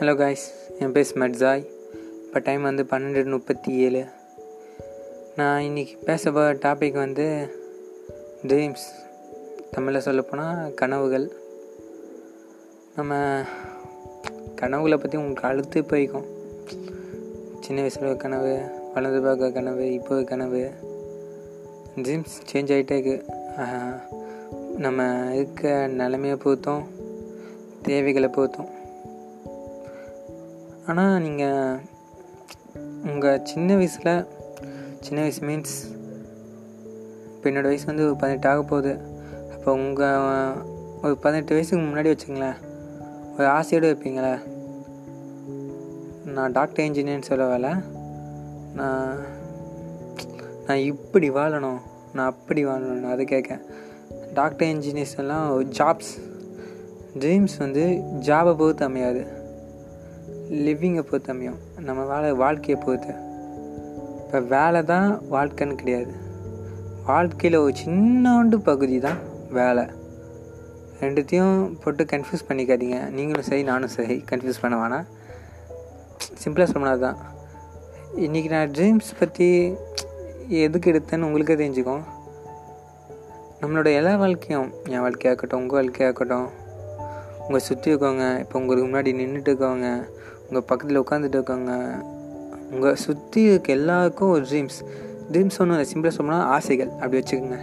Hello guys என் பேர் ஸ்மெட்ஸாய் இப்போ time வந்து பன்னெண்டு முப்பத்தி ஏழு. நான் இன்றைக்கி பேச போகிற டாபிக் வந்து ட்ரீம்ஸ் தமிழில் சொல்லப்போனால் கனவுகள். நம்ம கனவுகளை பற்றி உங்களுக்கு அழுத்து போய்க்கும். சின்ன வயசில் கனவு வளர்ந்து பார்க்க கனவு இப்போ கனவு. ட்ரீம்ஸ் சேஞ்ச் ஆகிட்டே இருக்கு. நம்ம இருக்க நிலைமையை பொறுத்தும் தேவைகளை பொறுத்தும். ஆனால் நீங்கள் உங்கள் சின்ன வயசில் சின்ன வயசு மீன்ஸ் இப்போ என்னோடய வயசு வந்து ஒரு பதினெட்டு ஆக போகுது. அப்போ உங்கள் ஒரு பதினெட்டு வயசுக்கு முன்னாடி வச்சுங்களேன் ஒரு ஆசையோடு வைப்பீங்களே நான் டாக்டர் இன்ஜினியர்னு சொல்ல வேலை நான் நான் இப்படி வாழணும். நான் அப்படி வாழணும் நான் அதை கேட்க டாக்டர் இன்ஜினியர்ஸ் எல்லாம் ஜாப்ஸ் ட்ரீம்ஸ் வந்து ஜாபை பொறுத்து அமையாது. லிவிங்கை பொறுத்து அமையும். நம்ம வாழ வாழ்க்கையை பொறுத்து. இப்போ வேலை தான் வாழ்க்கைன்னு கிடையாது. வாழ்க்கையில் ஒரு சின்னோண்டு பகுதி தான் வேலை. ரெண்டுத்தையும் போட்டு கன்ஃபியூஸ் பண்ணிக்காதீங்க. நீங்களும் சரி நானும் சரி. கன்ஃபியூஸ் பண்ண வேணாம். சிம்பிளாக சொன்னது தான் இன்றைக்கி நான் ட்ரீம்ஸ் பற்றி எதுக்கு எடுத்தேன்னு உங்களுக்கே தெரிஞ்சுக்கும். நம்மளோட எல்லா வாழ்க்கையும் என் வாழ்க்கையாக இருக்கட்டும் உங்கள் வாழ்க்கையாக இருக்கட்டும் உங்கள் சுற்றி இருக்கவங்க இப்போ உங்களுக்கு முன்னாடி நின்றுட்டு இருக்கவங்க உங்கள் பக்கத்தில் உட்காந்துட்டு இருக்காங்க உங்கள் சுற்றி இருக்க எல்லாருக்கும் ஒரு ட்ரீம்ஸ் ட்ரீம்ஸ் ஒன்றும் இல்லை சிம்பிளாக சொன்னால் ஆசைகள். அப்படி வச்சுக்கோங்க.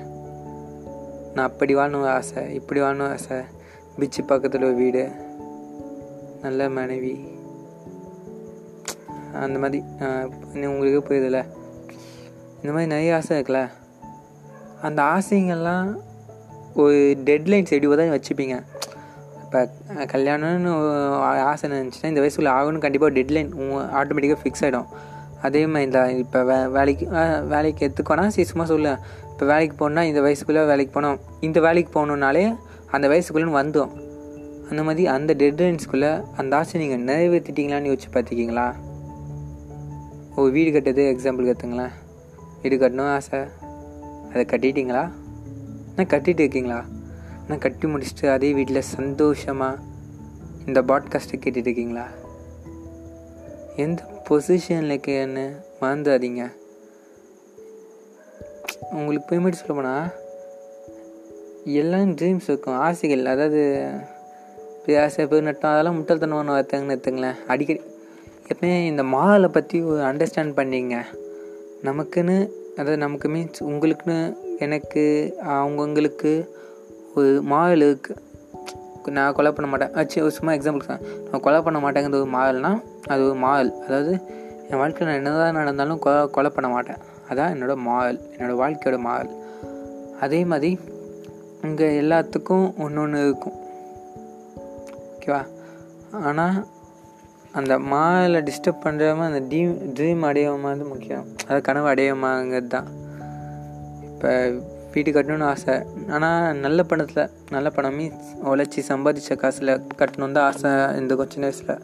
நான் அப்படி வாழணும் ஆசை இப்படி வாழணும் ஆசை. பீச்சு பக்கத்தில் ஒரு வீடு நல்ல மனைவி. அந்த மாதிரி உங்களுக்கு புரியுதுல்ல? இந்த மாதிரி நிறைய ஆசை இருக்குல்ல? அந்த ஆசைங்கள்லாம் ஒரு டெட்லைன்ஸ் எப்படி தான் வச்சுப்பீங்க. இப்போ கல்யாணம்னு ஆசை இருந்துச்சுன்னா இந்த வயசுக்குள்ளே ஆகணும்னு கண்டிப்பாக டெட்லைன் ஆட்டோமேட்டிக்காக ஃபிக்ஸ் ஆகிடும் அதே மாதிரி இந்த இப்போ வே வேலைக்கு வேலைக்கு எடுத்துக்கோனா சரி சும்மா சொல்ல. இப்போ வேலைக்கு போகணுன்னா இந்த வயசுக்குள்ளே வேலைக்கு போனோம். இந்த வேலைக்கு போகணுன்னாலே அந்த வயசுக்குள்ளேன்னு வந்தோம் அந்த மாதிரி அந்த டெட்லைன்ஸ்குள்ளே அந்த ஆசை நீங்கள் நிறைவேற்றிட்டீங்களான்னு யோசிச்சு பார்த்துக்கிங்களா ஓ வீடு கட்டுறது எக்ஸாம்பிள் கற்றுங்களேன் வீடு கட்டணும் ஆசை. அதை கட்டிட்டீங்களா? நான் கட்டிகிட்டு இருக்கீங்களா? நான் கட்டி முடிச்சுட்டு அதே வீட்டில் சந்தோஷமாக இந்த பாட்காஸ்ட்டை கேட்டுட்ருக்கீங்களா எந்த பொசிஷனில் இருக்கேன்னு மறந்துடாதீங்க. உங்களுக்கு போய்மேட்டு சொல்ல போனால் எல்லாம் ட்ரீம்ஸ் இருக்கும் ஆசைகள் அதாவது இப்படி ஆசை பேர் நட்டம் அதெல்லாம் முட்டாள்தனமான வார்த்தைங்கன்னு எடுத்துங்களேன் அடிக்கடி எப்பவுமே இந்த மாலை பற்றி ஒரு அண்டர்ஸ்டாண்ட் பண்ணிங்க. நமக்குன்னு அதாவது நமக்கு மீன்ஸ் உங்களுக்குன்னு எனக்கு அவங்கவுங்களுக்கு ஒரு மாயல் இருக்குது நான் கொலை பண்ண மாட்டேன். ஆச்சு ஒரு சும்மா எக்ஸாம்பிள் தான் நான் கொலை பண்ண மாட்டேங்கிறது ஒரு மாயல்னால் அது ஒரு மாயல் அதாவது என் வாழ்க்கையில் நான் என்னதான் நடந்தாலும் கொ கொலை பண்ண மாட்டேன். அதான் என்னோடய மாயல் என்னோடய வாழ்க்கையோட மாயல் அதே மாதிரி இங்கே எல்லாத்துக்கும் ஒன்று ஒன்று இருக்கும் ஓகேவா ஆனால் அந்த மாலை டிஸ்டர்ப் பண்ணுறாம அந்த ட்ரீம் ட்ரீம் அடையமா வந்து முக்கியம். அது கனவு அடையமாங்கிறது தான். இப்போ வீடு கட்டணும்னு ஆசை. ஆனால் நல்ல பணத்தில் நல்ல பணம் மீன்ஸ் உழைச்சி சம்பாதிச்ச காசில் கட்டணும் தான் ஆசை இந்த சின்ன வயசில்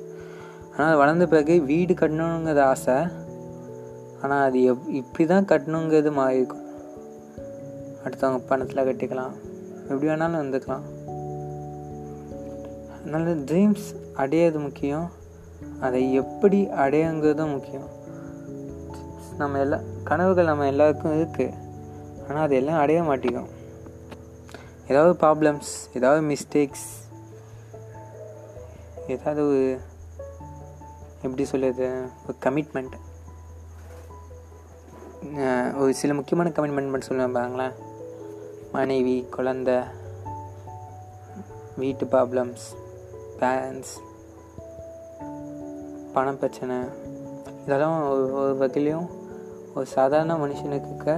ஆனால் வளர்ந்த பிறகு வீடு கட்டணுங்கிறது ஆசை. ஆனால் அது எப் இப்படி தான் கட்டணுங்கிறது மாறி இருக்கும் அடுத்தவங்க பணத்தில் கட்டிக்கலாம். எப்படி வேணாலும் இருந்துக்கலாம். அதனால ட்ரீம்ஸ் அடையிறது முக்கியம். அதை எப்படி அடையுங்கிறதும் முக்கியம். நம்ம எல்லா கனவுகள் நம்ம எல்லாருக்கும் இருக்குது ஆனால் அது எல்லாம் அடைய மாட்டேங்கும். ஏதாவது ப்ராப்ளம்ஸ் ஏதாவது மிஸ்டேக்ஸ் ஏதாவது எப்படி சொல்லுறது ஒரு கமிட்மெண்ட் ஒரு சில முக்கியமான கமிட்மெண்ட் மட்டும் சொல்லுவேன் பாருங்களேன். மனைவி குழந்த வீட்டு ப்ராப்ளம்ஸ் பேரண்ட்ஸ் பண பிரச்சனை. இதெல்லாம் ஒரு ஒரு வகையிலையும் ஒரு சாதாரண மனுஷனுக்கு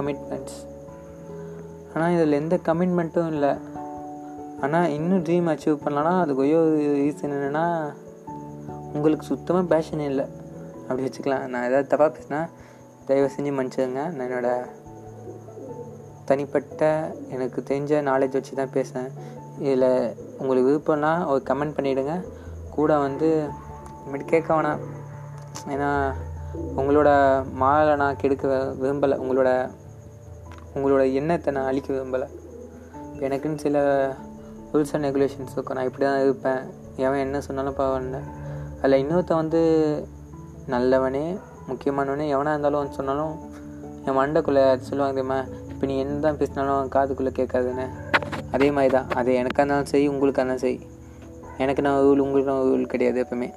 கமிட்மெண்ட்ஸ் ஆனால் இதில் எந்த கமிட்மெண்ட்டும் இல்லை. ஆனால் இன்னும் ட்ரீம் அச்சீவ் பண்ணலன்னா அதுக்கு ஒய்யோ ரீசன் என்னென்னா உங்களுக்கு சுத்தமாக பேஷன் இல்லை. அப்படி வச்சுக்கலாம். நான் ஏதாவது தப்பாக பேசினா தயவு செஞ்சு மன்னிச்சுங்க நான் என்னோடய தனிப்பட்ட எனக்கு தெரிஞ்ச நாலேஜ் வச்சு தான் பேசுகிறேன் இதில் உங்களுக்கு விருப்பம்னா ஒரு கமெண்ட் பண்ணிவிடுங்க கூட வந்து இனிமேட்டு கேட்க வேணாம். ஏன்னா உங்களோட மாலை நான் கெடுக்க விரும்பலை. உங்களோட உங்களோட எண்ணத்தை நான் அழிக்க விரும்பலை. எனக்குன்னு சில ரூல்ஸ் அண்ட் ரெகுலேஷன்ஸ் இருக்கும். நான் இப்படி தான் இருப்பேன். எவன் என்ன சொன்னாலும் பரவாயில்ல. அதில் இன்னொருத்தன் வந்து நல்லவனே முக்கியமானவனே எவனாக இருந்தாலும் வந்து சொன்னாலும் என் மண்டைக்குள்ளே சொல்லுவாங்க தெரியுமா? இப்போ நீ என்ன தான் பேசினாலும் காதுக்குள்ளே கேட்காதுன்னு. அதே மாதிரி தான் அது எனக்காக இருந்தாலும் சரி உங்களுக்காக இருந்தாலும் சரி. எனக்கு நான் ரூல் உங்களுக்கு நான் ரூல் கிடையாது எப்பவுமே.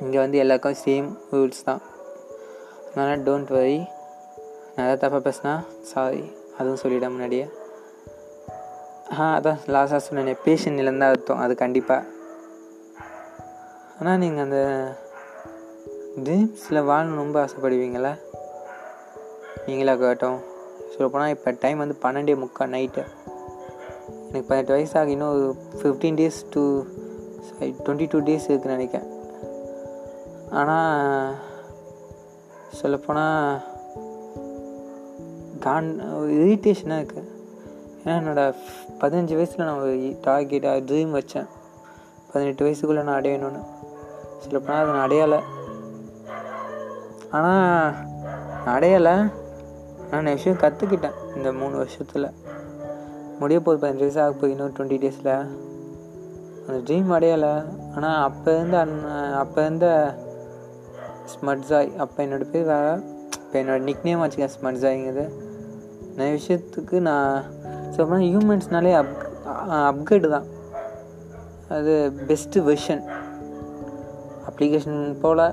இங்கே வந்து எல்லாருக்கும் சேம் ரூல்ஸ் தான். அதனால் டோன்ட் வரி நான் ஏதாவது தப்பாக பேசினா? சாரி அதுவும் சொல்லிவிட முன்னாடியே. ஆ அதான் லாஸ்டாக சொன்னேன். பேஷன் நிலந்தான் அர்த்தம். அது கண்டிப்பாக ஆனால் நீங்கள் அந்த ட்ரீம்ஸில் வாழணும் ரொம்ப ஆசைப்படுவீங்களா நீங்களா கேட்டோம். சொல்லப்போனால் இப்போ டைம் வந்து பன்னெண்டே முக்கால் நைட்டு எனக்கு பதினெட்டு வயசு ஆகி இன்னும் ஒரு fifteen days to twenty two days இருக்குன்னு நினைக்கிறேன். ஆனால் சொல்லப்போனால் கான் இரிட்டேஷனாக இருக்குது ஏன்னா என்னோடய பதினஞ்சு வயசில் நான் ஒரு டார்கெட்டாக ட்ரீம் வச்சேன். பதினெட்டு வயசுக்குள்ளே நான் அடையணும்னு. சொல்லப்போனால் அதை நான் அடையலை. ஆனால் நான் அடையலை. நான் விஷயம் கற்றுக்கிட்டேன் இந்த மூணு வருஷத்தில். முடிய போகுது பதினஞ்சு வயசு ஆக போகுது இன்னொரு டுவெண்ட்டி டேஸில் அந்த ட்ரீம் அடையலை. ஆனால் அப்போ இருந்த அன் அப்போ இருந்த ஸ்மட்ஸாய் அப்போ என்னோடய பேர் வேறு இப்போ என்னோடய நிக் நேம் வச்சுக்கேன் ஸ்மட்ஸாய்ங்கிறது நிறைய விஷயத்துக்கு நான் சொல்லப்போனால் ஹியூமன்ஸ்னாலே அப் அப்கிரேடு தான். அது பெஸ்ட்டு வெர்ஷன் அப்ளிகேஷன் போல்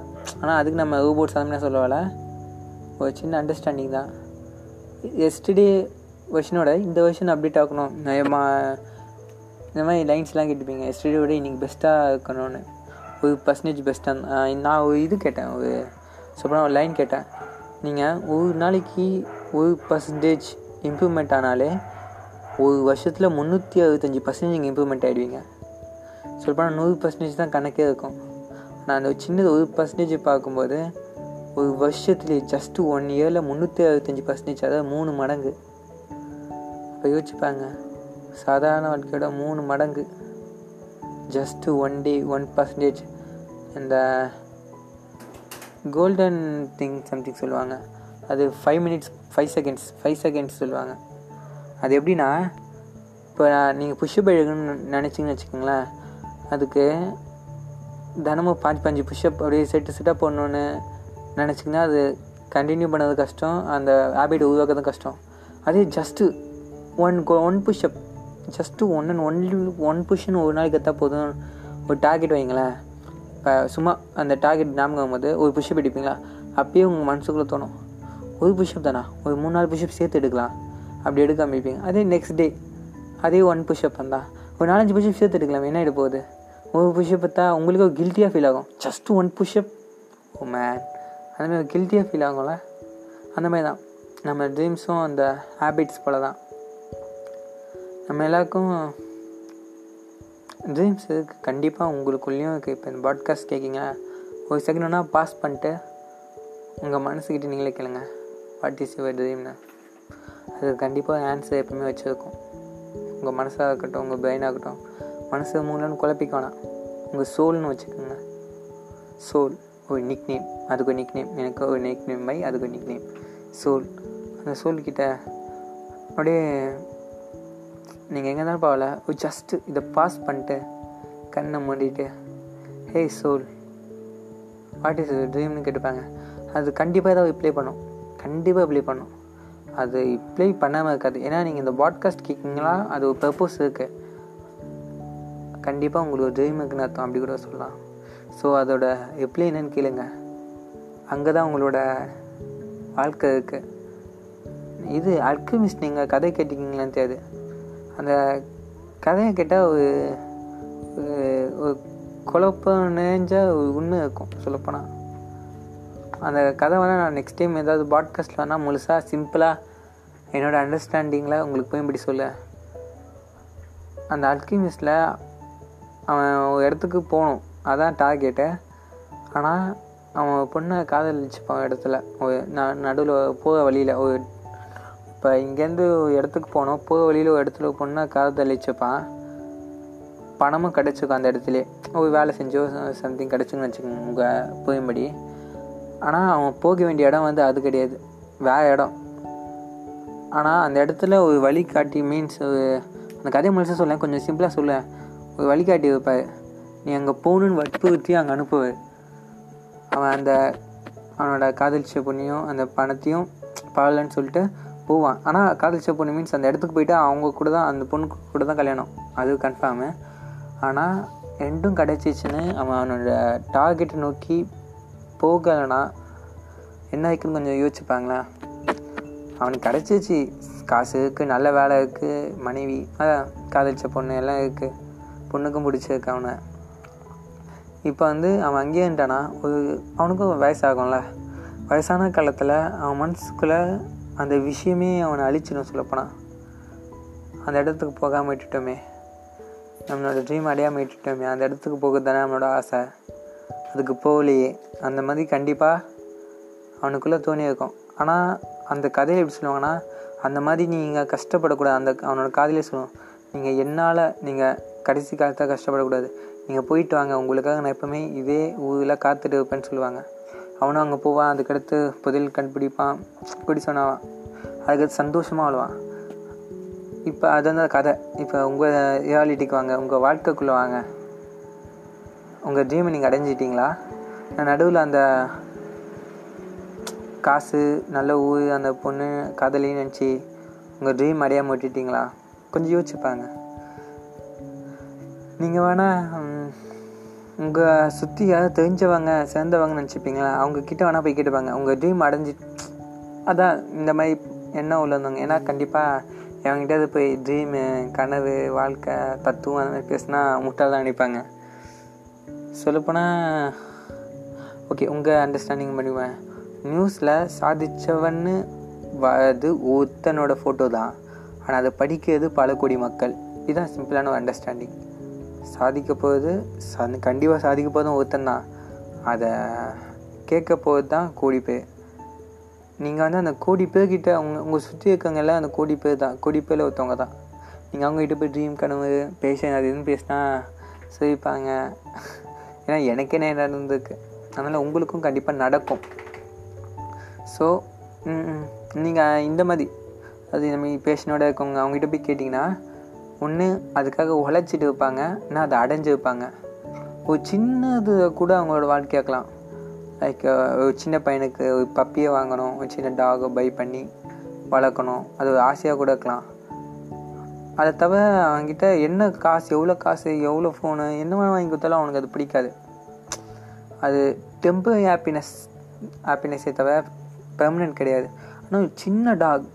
ஆனால் அதுக்கு நம்ம ரோபோட்ஸ் அந்த மாதிரி சொல்லவில்ல ஒரு சின்ன அண்டர்ஸ்டாண்டிங் தான். எஸ்டே வெர்ஷனோட இந்த வெர்ஷன் அப்டேட் ஆகணும் மா இந்த மாதிரி லைன்ஸ்லாம் கேட்டுப்பீங்க எஸ்டர்டே விட இன்றைக்கி பெஸ்ட்டாக இருக்கணும்னு. ஒரு பர்சன்டேஜ் பெஸ்ட்டாக நான் ஒரு இது கேட்டேன். ஒரு சொல்லப்போனால் ஒரு லைன் கேட்டேன். நீங்கள் ஒரு நாளைக்கு ஒரு பர்சன்டேஜ் இம்ப்ரூவ்மெண்ட் ஆனாலே ஒரு வருஷத்தில் முந்நூற்றி அறுபத்தஞ்சி பர்சன்டேஜ் நீங்கள் இம்ப்ரூவ்மெண்ட் ஆகிடுவீங்க சொல்லப்போனால் நூறு பர்சன்டேஜ் தான் கணக்கே இருக்கும். நான் அந்த சின்னது ஒரு பர்சன்டேஜ் பார்க்கும்போது ஒரு வருஷத்துலேயே ஜஸ்ட்டு ஒன் இயரில் முந்நூற்றி அறுபத்தஞ்சி பர்சன்டேஜ் அதாவது மூணு மடங்கு. இப்போ யோசிச்சுப்பாங்க சாதாரண வாழ்க்கையோட மூணு மடங்கு. Just one day one percentage இந்த கோல்டன் திங் சம்திங் சொல்லுவாங்க. அது five minutes five seconds five seconds சொல்லுவாங்க. அது எப்படின்னா இப்போ நீங்கள் புஷ்அப் எழுகணும்னு நினச்சிங்கன்னு வச்சுக்கோங்களேன் அதுக்கு தினமும் பாஞ்சு பாஞ்சு புஷ்அப் அப்படியே செட்டு செட்டாக போடணுன்னு நினச்சிங்கன்னா அது கண்டினியூ பண்ணது கஷ்டம். அந்த ஹேபிட் உருவாக்குறது கஷ்டம். அதே just one one pushup just one and only one புஷ்ஷன் ஒரு நாளைக்கு எத்தா போதும். ஒரு டார்கெட் வைங்களேன். இப்போ சும்மா அந்த டார்கெட் ஞாபகம் போது ஒரு புஷ்அப் எடுப்பீங்களா அப்பயே உங்கள் மனசுக்குள்ளே தோணும். ஒரு புஷ்அப் தானா? ஒரு மூணு நாலு புஷ்அப் சேர்த்து எடுக்கலாம். அப்படி எடுக்க ஆரம்பிப்பீங்க. அதே நெக்ஸ்ட் டே அதே ஒன் புஷ்அப் வந்தா ஒரு நாலஞ்சு புஷ்அப் சேர்த்து எடுக்கலாம் என்ன எடுக்க போகுது? ஒரு புஷ்அப் பார்த்தா உங்களுக்கு ஒரு கில்ட்டியாக ஃபீல் ஆகும். Just one pushup oh man அந்த மாதிரி கில்ட்டியாக ஃபீல் ஆகும்ல? அந்த மாதிரி தான். நம்ம ட்ரீம்ஸும் அந்த ஹேபிட்ஸ் போல தான் நம்ம எல்லாருக்கும் ட்ரீம்ஸ் இருக்குது கண்டிப்பாக உங்களுக்குள்ளேயும் இருக்குது இப்போ இந்த பாட்காஸ்ட் கேட்கிங்க ஒரு செகண்ட் ஒன்றா பாஸ் பண்ணிட்டு உங்கள் மனசுக்கிட்ட நீங்களே கேளுங்க. வாட் இஸ் யுவர் ட்ரீம்னு அது கண்டிப்பாக ஆன்சர் எப்பவுமே வச்சுருக்கும். உங்கள் மனசாக இருக்கட்டும் உங்கள் பிரெயினாகட்டும் இருக்கட்டும். மனசு மூலன்னு குழப்பிக்க வேணாம். உங்கள் சோல்னு வச்சுக்கோங்க. சோல் ஒரு நிக் நேம் அதுக்கு ஒரு நிக் நேம் எனக்கு ஒரு நிக் நேம் பை அதுக்கு ஒரு நிக் நேம் சோல் அந்த சோல்கிட்ட அப்படியே நீங்கள் எங்கே இருந்தாலும் போகல ஒரு ஜஸ்ட்டு இதை பாஸ் பண்ணிட்டு கண்ணை மூடிட்டு ஹே சோல் வாட் இஸ் ட்ரீம்னு கேட்டுப்பாங்க அது கண்டிப்பாக ஏதாவது ரிப்ளை பண்ணும். கண்டிப்பாக ரிப்ளை பண்ணும் அது இப்ளை பண்ணாமல் இருக்காது. ஏன்னா நீங்கள் இந்த பாட்காஸ்ட் கேட்குங்களா அது ஒரு பர்பஸ் இருக்குது கண்டிப்பாக உங்களுக்கு ஒரு ட்ரீம் இருக்குன்னு அர்த்தம். அப்படி கூட சொல்லலாம். ஸோ அதோட எப்படி என்னன்னு கேளுங்க. அங்கே தான் உங்களோட வாழ்க்கை இருக்குது இது அல்கமிஸ்ட் நீங்கள் கதை கேட்டிருக்கீங்களான்னு தெரியாது. அந்த கதையை கேட்டால் ஒரு ஒரு குழப்பம் நிறைஞ்ச ஒரு உண்மை இருக்கும் சொல்லப்போனால் அந்த கதை வேணால் நான் நெக்ஸ்ட் டைம் ஏதாவது பாட்காஸ்ட் வேணால் முழுசாக சிம்பிளாக என்னோடய அண்டர்ஸ்டாண்டிங்கில் உங்களுக்கு போய் இப்படி சொல்ல. அந்த அல்கிமிஸ்டில் அவன் ஒரு இடத்துக்கு போகணும். அதான் டார்கெட்டு ஆனால் அவன் பொண்ணை காதலிச்சுப்பான் இடத்துல. ஒரு நான் நடுவில் போக வழியில் ஒரு இப்போ இங்கேருந்து ஒரு இடத்துக்கு போனோம் போக வழியில் ஒரு இடத்துல பொண்ணை காதலிச்சுப்பான். பணமும் கிடச்சிக்கும் அந்த இடத்துல. ஒரு வேலை செஞ்சோ சம்திங் கிடச்சிங்கன்னு வச்சுக்கோங்க உங்கள் போயும்படி ஆனால் அவன் போக வேண்டிய இடம் வந்து அது கிடையாது. வேறு இடம். ஆனால் அந்த இடத்துல ஒரு வழிகாட்டி மீன்ஸ் அந்த கதை முழுசாக சொல்லேன். கொஞ்சம் சிம்பிளாக சொல்ல. ஒரு வழிகாட்டி வைப்பார். நீ அங்கே போகணுன்னு வற்புறுத்தி அங்கே அனுப்புவார். அவன் அந்த அவனோட காதலிச்ச பொண்ணையும் அந்த பணத்தையும் பாடலன்னு சொல்லிட்டு போவான். ஆனால் காதலிச்ச பொண்ணு மீன்ஸ் அந்த இடத்துக்கு போயிட்டு அவங்க கூட தான் அந்த பொண்ணு கூட தான் கல்யாணம். அது கன்ஃபார்மு ஆனால் ரெண்டும் கிடச்சிச்சின்னு அவன் அவனோட டார்கெட்டை நோக்கி போகலைன்னா என்ன ஆயிக்குன்னு கொஞ்சம் யோசிச்சுப்பாங்களேன். அவனுக்கு கிடச்சிச்சு காசு இருக்குது நல்ல வேலை இருக்குது மனைவி அதான் காதலிச்ச பொண்ணு எல்லாம் இருக்குது பொண்ணுக்கும் பிடிச்சிருக்கு அவனை. இப்போ வந்து அவன் அங்கேயே ஒரு அவனுக்கும் வயசாகும்ல. வயசான காலத்தில் அவன் மனசுக்குள்ளே அந்த விஷயமே அவனை அழிச்சிடும் சொல்லப்போனால் அந்த இடத்துக்கு போகாமல் விட்டுட்டோமே. நம்மளோட ட்ரீம் அடையாமல் விட்டுட்டோமே. அந்த இடத்துக்கு போக தானே நம்மளோட ஆசை. அதுக்கு போகலையே அந்த மாதிரி கண்டிப்பாக அவனுக்குள்ளே தோணி இருக்கும். ஆனால் அந்த கதையில் எப்படி சொல்லுவாங்கன்னா அந்த மாதிரி நீங்கள் கஷ்டப்படக்கூடாது. அந்த அவனோட காதலே சொல்லுவோம். நீங்கள் என்னால் நீங்கள் கடைசி காலத்தை கஷ்டப்படக்கூடாது. நீங்கள் போயிட்டு வாங்க. உங்களுக்காக நான் எப்போவுமே இதே ஊரில் காத்துட்டு இருப்பேன்னு சொல்லுவாங்க. அவனும் அங்கே போவான். அதுக்கடுத்து புதையல் கண்டுபிடிப்பான். குடி சொன்னாவான் அதுக்கடுத்து சந்தோஷமாக வாழ்வான். இப்போ அது வந்து கதை. இப்போ உங்கள் ரியாலிட்டிக்கு வாங்க. உங்கள் வாழ்க்கைக்குள்ளே வாங்க. உங்கள் ட்ரீமை நீங்கள் அடைஞ்சிட்டிங்களா? நான் நடுவில் அந்த காசு நல்ல ஊர் அந்த பொண்ணு காதலின்னு நினச்சி உங்கள் ட்ரீம் அடையாமல் விட்டுட்டிங்களா? கொஞ்சம் யோசிச்சுப்பாங்க நீங்கள் வேணால் உங்கள் சுற்றி யாராவது தெரிஞ்சவங்க சேர்ந்தவங்கன்னு நினச்சிப்பீங்களா? அவங்க கிட்ட வேணால் போய் கேட்டுப்பாங்க. உங்கள் ட்ரீம் அடைஞ்சி அதான் இந்த மாதிரி எண்ணம் உள்ளவங்க ஏன்னா கண்டிப்பாக எவங்கிட்ட போய் ட்ரீமு கனவு வாழ்க்கை தத்துவம் அந்த மாதிரி பேசினா முட்டாள் தான் நினைப்பாங்க. சொல்லப்போனால் ஓகே உங்கள் அண்டர்ஸ்டாண்டிங் பண்ணுவேன் நியூஸில் சாதித்தவன்னு அது ஒருத்தனோட ஃபோட்டோ தான். ஆனால் அதை படிக்கிறது பல கோடி மக்கள். இதுதான் சிம்பிளான ஒரு அண்டர்ஸ்டாண்டிங் சாதிக்க போகிறது சா கண்டிப்பாக சாதிக்க போதும் ஒருத்தன் தான். அதை கேட்க போகிறது தான் கோடி பேர். நீங்கள் வந்து அந்த கோடி பேர்கிட்ட அவங்க உங்கள் சுற்றி இருக்கவங்கெல்லாம் அந்த கோடி பேர் தான். கோடி பேரில் ஒருத்தவங்க தான். நீங்கள் அவங்ககிட்ட போய் ட்ரீம் கனவு பேஷன் அது இதுன்னு பேசினா சிரிப்பாங்க. ஏன்னா எனக்கே என்ன நடந்திருக்கு? அதனால் உங்களுக்கும் கண்டிப்பாக நடக்கும். ஸோ நீங்கள் இந்த மாதிரி அது நம்ம பேஷனோட இருக்கவங்க அவங்ககிட்ட போய் கேட்டிங்கன்னா ஒன்று அதுக்காக உழைச்சிட்டு வைப்பாங்க நான் அதை அடைஞ்சு வைப்பாங்க ஒரு சின்னது கூட அவங்களோட வாழ்க்கையாக்கலாம். லைக் ஒரு சின்ன பையனுக்கு ஒரு பப்பியை வாங்கணும் ஒரு சின்ன டாகை பை பண்ணி வளர்க்கணும் அது ஒரு ஆசையாக கூட இருக்கலாம். அதை தவிர அவங்ககிட்ட என்ன காசு எவ்வளோ காசு எவ்வளோ ஃபோனு என்ன வேணும் வாங்கி கொடுத்தாலும் அவனுக்கு அது பிடிக்காது. அது டெம்பரரி ஹாப்பினஸ் ஹாப்பினஸ்ஸே தவிர பெர்மனெண்ட் கிடையாது. ஆனால் சின்ன டாக்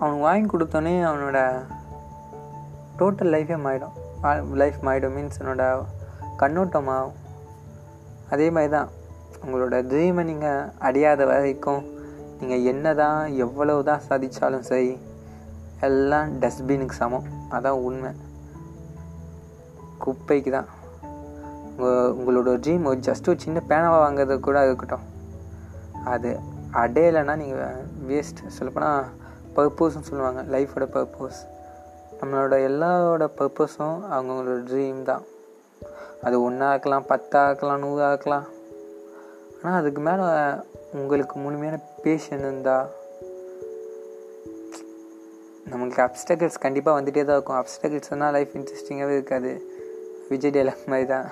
அவனுக்கு வாங்கி கொடுத்தோன்னே அவனோட டோட்டல் லைஃபே மாறிடும். லைஃப் மாறிடும். மீன்ஸ் என்னோட கண்ணோட்டமாகும். அதே மாதிரி தான் உங்களோட ட்ரீமை நீங்கள் அடையாத வரைக்கும் நீங்கள் என்ன தான் எவ்வளவு தான் சாதித்தாலும் சரி எல்லாம் டஸ்ட்பினுக்கு சமம். அதான் உண்மை. குப்பைக்கு தான் உங்கள் உங்களோட ட்ரீம் ஒரு ஜஸ்ட் ஒரு சின்ன பேனாவை வாங்குறது கூட இருக்கட்டும். அது அடையலைன்னா நீங்கள் வேஸ்ட் சொல்லப்போனால் பர்பஸ்ன்னு சொல்லுவாங்க லைஃபோட பர்பஸ் நம்மளோட எல்லாரோட பர்பஸும் அவங்கவுங்களோட ட்ரீம் தான். அது ஒன்றா இருக்கலாம் பத்தா இருக்கலாம் நூறா இருக்கலாம். ஆனால் அதுக்கு மேலே உங்களுக்கு முழுமையான பேஷன் இருந்தால் நம்மளுக்கு அப்டக்கிள்ஸ் கண்டிப்பாக வந்துகிட்டே தான் இருக்கும். அப்டக்கிள்ஸ்னால் லைஃப் இன்ட்ரெஸ்டிங்காகவே இருக்காது. விஜய் டேலாக் மாதிரி தான்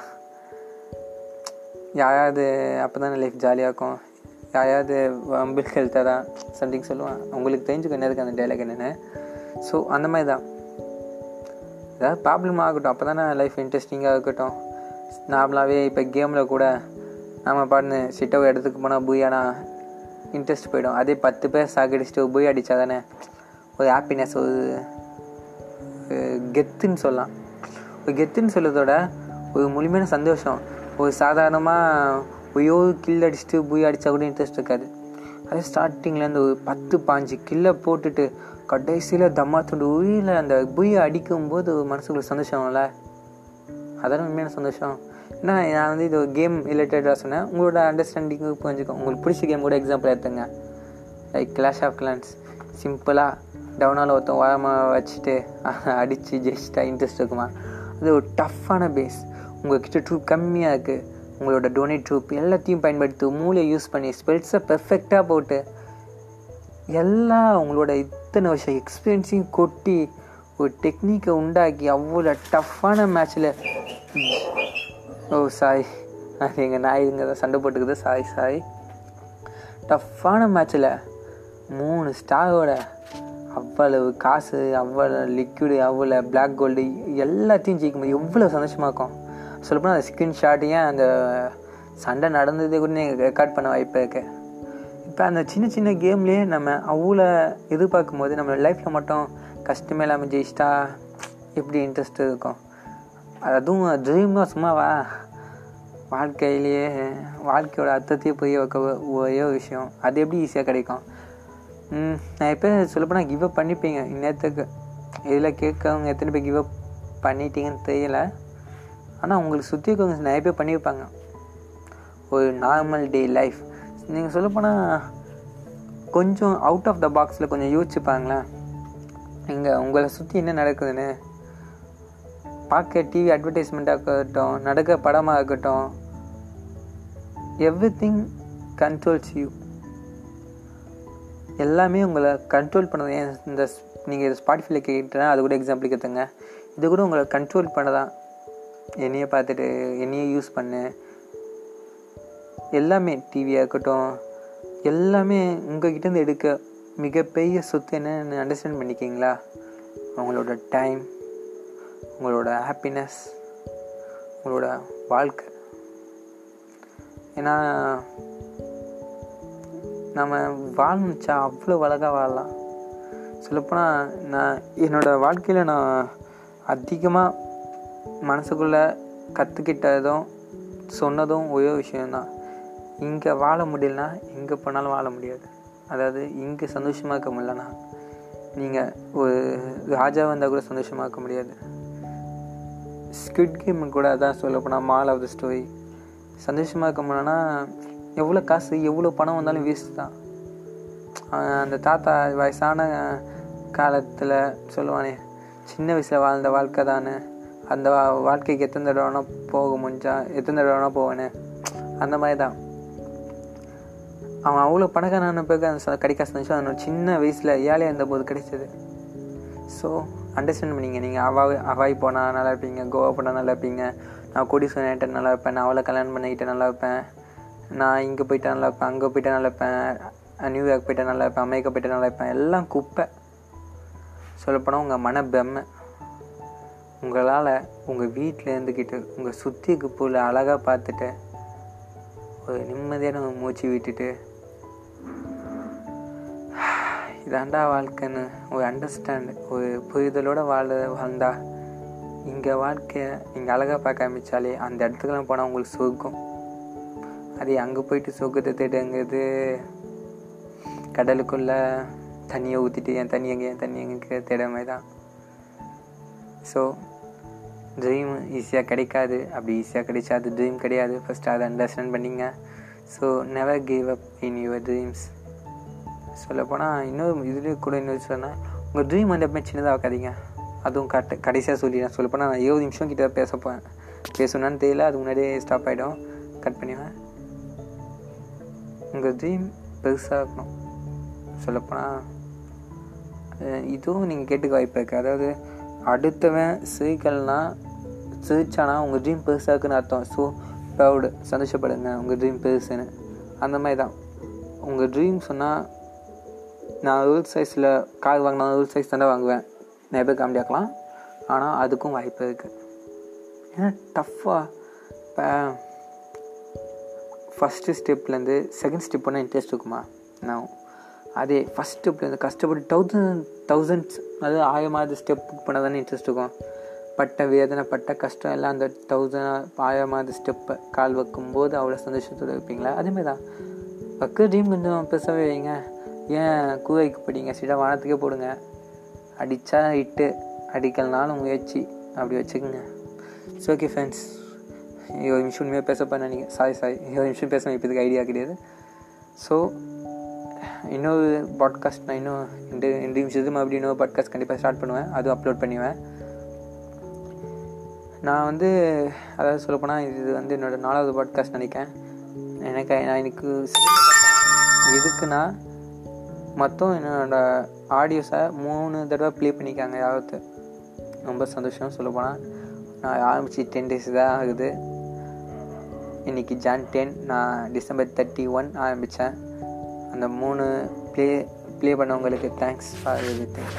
யாராவது அப்போ தானே லைஃப் ஜாலியாக இருக்கும். யாராவது அம்பிள் ஹெல்த்தாக தான் சம்திங் சொல்லுவான் உங்களுக்கு தெரிஞ்சுக்க என்ன இருக்குது அந்த டைலாக் என்னென்னு? ஸோ அந்த மாதிரி தான் ஏதாவது ப்ராப்ளம் ஆகட்டும். அப்போ தானே லைஃப் இன்ட்ரெஸ்டிங்காக இருக்கட்டும். நார்மலாகவே இப்போ கேமில் கூட நம்ம பாடுன்னு சிட்டோ இடத்துக்கு போனால் பூயானா இன்ட்ரெஸ்ட் போயிடும். அதே பத்து பேர் சாகடிச்சுட்டு பூய் அடித்தா தானே ஒரு ஹாப்பினஸ் ஒரு கெத்துன்னு சொல்லலாம். ஒரு கெத்துன்னு சொல்லுறதோட ஒரு முழுமையான சந்தோஷம். ஒரு சாதாரணமாக ஒயோ கில் அடிச்சுட்டு புய் அடித்தா கூட இன்ட்ரெஸ்ட் இருக்காது. அதே ஸ்டார்டிங்லேருந்து ஒரு பத்து பாஞ்சு கில்லை போட்டுட்டு கடைசியில் தம்மா துண்டு உயிரில் அந்த புய்யை அடிக்கும்போது மனசுக்குள்ள சந்தோஷம்ல அதான உண்மையான சந்தோஷம். ஏன்னா நான் வந்து இது கேம் ரிலேட்டடாக சொன்னேன். உங்களோட அண்டர்ஸ்டாண்டிங்கு புரிஞ்சுக்கும் உங்களுக்கு பிடிச்ச கேம் கூட எக்ஸாம்பிள் எடுத்துங்க. லைக் கிளாஷ் ஆஃப் கிளான்ஸ் சிம்பிளாக டவுனால் ஒருத்தன் ஓரமாக வச்சுட்டு அடித்து ஜெயிச்சிட்டா இன்ட்ரெஸ்ட் இருக்குமா? அது ஒரு டஃப்பான பேஸ் உங்கள்கிட்ட ட்ரூப் கம்மியாக இருக்குது உங்களோட டொனேட் ட்ரூப் எல்லாத்தையும் பயன்படுத்தி மூளையை யூஸ் பண்ணி ஸ்பெல்ஸை பெர்ஃபெக்டாக போட்டு எல்லா உங்களோட இத்தனை வருஷம் எக்ஸ்பீரியன்ஸையும் கொட்டி ஒரு டெக்னிக்கை உண்டாக்கி அவ்வளோ டஃப்பான மேட்ச்சில் ஓ சாய் அது எங்கள் நாய்ங்க தான் சண்டை போட்டுக்குது. சாய் சாய் டஃப்பான மேட்ச்சில் மூணு ஸ்டாரோட அவ்வளவு காசு அவ்வளோ லிக்விடு அவ்வளோ பிளாக் கோல்டு எல்லாத்தையும் ஜெயிக்கும் போது எவ்வளோ சந்தோஷமாக இருக்கும். சொல்லப்போனால் அந்த ஸ்க்ரீன்ஷாட்டையும் அந்த சண்டை நடந்ததே கூட நீங்கள் ரெக்கார்ட் பண்ண வாய்ப்பு இருக்கு. இப்போ அந்த சின்ன சின்ன கேம்லேயே நம்ம அவ்வளோ எதிர்பார்க்கும் போது நம்ம லைஃப்பில் மட்டும் கஷ்டமே இல்லாமல் ஜெயிச்சிட்டா எப்படி இன்ட்ரெஸ்ட் இருக்கும்? அதுவும் ட்ரீம்னா சும்மாவா வாழ்க்கையிலேயே வாழ்க்கையோட அர்த்தத்தையே புரிய வைக்க ஒரே ஒரு விஷயம். அது எப்படி ஈஸியாக கிடைக்கும்? நான் எப்போ சொல்லப்போனால் கிவ் அப் பண்ணிப்பீங்க இந்நேரத்துக்கு. இதில் கேட்கவங்க எத்தனை பேர் கிவ் அப் பண்ணிட்டீங்கன்னு தெரியல. ஆனால் உங்களுக்கு சுற்றி இருக்கவங்க நிறைய பேர் பண்ணியிருப்பாங்க. ஒரு நார்மல் டே லைஃப் நீங்கள் சொல்லப்போனால் கொஞ்சம் அவுட் ஆஃப் த பாக்ஸில் கொஞ்சம் யோசிச்சுப்பாங்களேன். இங்கே உங்களை சுற்றி என்ன நடக்குதுன்னு. பார்க்க டிவி அட்வர்டைஸ்மெண்ட்டாக இருக்கட்டும் நடக்க படமாக இருக்கட்டும் எவ்ரி திங் கண்ட்ரோல்ஸ் யூ எல்லாமே உங்களை கண்ட்ரோல் பண்ணது ஏன் இந்த நீங்கள் இது ஸ்பாட்டிஃபைல கேட்டேன்னா அது கூட எக்ஸாம்பிள் கேட்டுங்க இது கூட உங்களை கண்ட்ரோல் பண்ண தான் என்னைய பார்த்துட்டு என்னையே யூஸ் பண்ணு. எல்லாமே டிவியாக இருக்கட்டும் எல்லாமே உங்ககிட்டேருந்து எடுக்க மிகப்பெரிய சொத்து என்னன்னு அண்டர்ஸ்டாண்ட் பண்ணிக்கிங்களா? உங்களோட டைம் உங்களோட ஹாப்பினஸ் உங்களோட வாழ்க்கை. ஏன்னா நம்ம வாழ்ந்துச்சா அவ்வளோ அழகாக வாழலாம். சொல்லப்போனால் நான் என்னோடய வாழ்க்கையில் நான் அதிகமாக மனசுக்குள்ளே கற்றுக்கிட்டதும் சொன்னதும் ஒரே விஷயந்தான் இங்கே வாழ முடியலனா எங்கே போனாலும் வாழ முடியாது. அதாவது இங்கே சந்தோஷமாக இருக்க முடியலனா நீங்கள் ஒரு ராஜாவாக இருந்தால் கூட சந்தோஷமாக இருக்க முடியாது. ஸ்கிட் கேம் கூட அதான் சொல்லப்போனால் மால் ஆஃப் த ஸ்டோரி சந்தோஷமாக இருக்க முடியலன்னா எவ்வளோ காசு எவ்வளோ பணம் வந்தாலும் வேஸ்ட் தான். அந்த தாத்தா வயசான காலத்தில் சொல்லுவானே சின்ன வயசில் வாழ்ந்த வாழ்க்கை தானே. அந்த வா- வாழ்க்கைக்கு எத்தனை தடவை வேணால் போக முடிஞ்சா எத்தனை தடவை வேணால் போவேனே. அந்த மாதிரி தான் அவன் அவ்வளோ பணக்காரன பிறகு அந்த ச- கிடைக்காத சந்தோஷம் சின்ன வயசில் ஏழையாக இருந்தபோது கிடைச்சது. ஸோ அண்டர்ஸ்டாண்ட் பண்ணிங்க. நீங்கள் அவாய் அவாய் போனால் நல்லா இருப்பீங்க கோவா போனால் நல்லா இருப்பீங்க. நான் கொடி சொன்னிட்ட நல்லா இருப்பேன். நான் அவளை கல்யாணம் பண்ணிக்கிட்டு நல்லா இருப்பேன். நான் இங்கே போயிட்டா நல்லா இருப்பேன் அங்கே போயிட்டா நல்லா இருப்பேன் நியூயார்க் போயிட்டா நல்லா இருப்பேன் அமெரிக்கா போயிட்டா நல்லா இருப்பேன் எல்லாம் குப்பை. சொல்லப்போனால் உங்கள் மன பிரம்மை உங்களால் உங்கள் வீட்டில் இருந்துக்கிட்டு உங்கள் சுற்றி குப்பில் அழகாக பார்த்துட்டு ஒரு நிம்மதியான ஒரு மூச்சு விட்டுட்டு இதாண்டா வாழ்க்கைன்னு ஒரு அண்டர்ஸ்டாண்ட் ஒரு புரிதலோடு வாழ வாழ்ந்தா இங்கே வாழ்க்கையை நீங்கள் அழகாக பார்க்க ஆரம்பிச்சாலே அந்த இடத்துக்குலாம் போனால் உங்களுக்கு சுருக்கும். அது அங்கே போயிட்டு சொர்க்கத்தை தேடுங்கிறது கடலுக்குள்ளே தண்ணியை ஊற்றிட்டு என் தண்ணி எங்கே என் தண்ணி எங்கே தேட மாதிரி தான் ஸோ ட்ரீம் ஈஸியாக கிடைக்காது. அப்படி ஈஸியாக கிடைச்சா அது ட்ரீம் கிடையாது. ஃபஸ்ட்டு அதை அண்டர்ஸ்டாண்ட் பண்ணிங்க. So never give up in your dreams சொல்லப்போனால் இன்னொரு இதுலேயே கூட இன்னொரு சொன்னால் உங்கள் ட்ரீம் வந்து எப்பவுமே சின்னதாக வைக்காதீங்க. அதுவும் கட்ட கடைசியாக சொல்லி நான் சொல்லப்போனால் நான் இருபது நிமிஷம் கிட்ட பேசப்போ பேசணும்னு தெரியல அது முன்னாடியே ஸ்டாப் ஆகிடும் கட் பண்ணிடுவேன். உங்கள் ட்ரீம் பெருசாக இருக்கணும். சொல்லப்போனால் இதுவும் நீங்கள் கேட்டுக்க வாய்ப்பு இருக்குது அதாவது அடுத்தவன் சிரிக்கலனா சிரிச்சானா உங்கள் ட்ரீம் பெருசாக இருக்குன்னு அர்த்தம். ஸோ ப்ரௌடு சந்தோஷப்படுங்க உங்கள் ட்ரீம் பெருசுன்னு. அந்த மாதிரி தான் உங்கள் ட்ரீம் சொன்னால் நான் ரூல் சைஸில் கார் வாங்கினா ரூல் சைஸ் தானே வாங்குவேன். நிறைய பேர் காமெடி ஆனால் அதுக்கும் வாய்ப்பு இருக்குது ஏன்னா டஃப்பாக இப்போ ஃபஸ்ட்டு ஸ்டெப்லேருந்து செகண்ட் ஸ்டெப் பண்ணால் இன்ட்ரெஸ்ட் இருக்குமா? நான் அதே ஃபஸ்ட் ஸ்டெப்லேருந்து கஷ்டப்பட்டு தௌசண்ட் தௌசண்ட்ஸ் அதாவது ஆயிரமாவது ஸ்டெப் பண்ண தானே இன்ட்ரெஸ்ட் இருக்கும். பட்ட வேதனை பட்ட கஷ்டம் எல்லாம் அந்த தௌசண்ட் ஆயிரமாவது ஸ்டெப்பை கால் வைக்கும்போது அவ்வளோ சந்தோஷத்தோடு இருப்பீங்களா? அதேமாதிரி தான். பக்க ட்ரீம் கொஞ்சம் பெருசாகவே வைங்க. ஏன் கூவைக்கு படிங்க சீடா வானத்துக்கே போடுங்க. அடித்தா இட்டு அடிக்கலனாலும் முயற்சி. அப்படி வச்சுக்கோங்க. ஸோ ஓகே ஃப்ரெண்ட்ஸ் இருபது நிமிஷம் உண்மையாக பேசப்போ நினைக்கிறேன். சாரி சாரி இருபது நிமிஷம் பேச இப்போ இதுக்கு ஐடியா கிடையாது. ஸோ இன்னொரு பாட்காஸ்ட் நான் இன்னும் ரெண்டு ரெண்டு நிமிஷத்துக்கு மறுபடியும் இன்னொரு பாட்காஸ்ட் கண்டிப்பாக ஸ்டார்ட் பண்ணுவேன். அதுவும் அப்லோட் பண்ணுவேன் நான் வந்து அதாவது சொல்லப்போனால் இது வந்து என்னோடய நாலாவது பாட்காஸ்ட் நினைக்கிறேன். எனக்கு நான் எனக்கு எதுக்குன்னா மொத்தம் என்னோட ஆடியோஸை மூணு தடவை ப்ளே பண்ணிக்காங்க யாவது ரொம்ப சந்தோஷம் சொல்லப்போனால் நான் ஆரம்பித்து டென் டேஸ் தான் ஆகுது. இன்றைக்கி ஜான் டென் நான் டிசம்பர் தேர்ட்டி ஒன் ஆரம்பித்தேன் அந்த மூணு ப்ளே ப்ளே பண்ணவங்களுக்கு தேங்க்ஸ் ஃபார் எவ்ரி திங்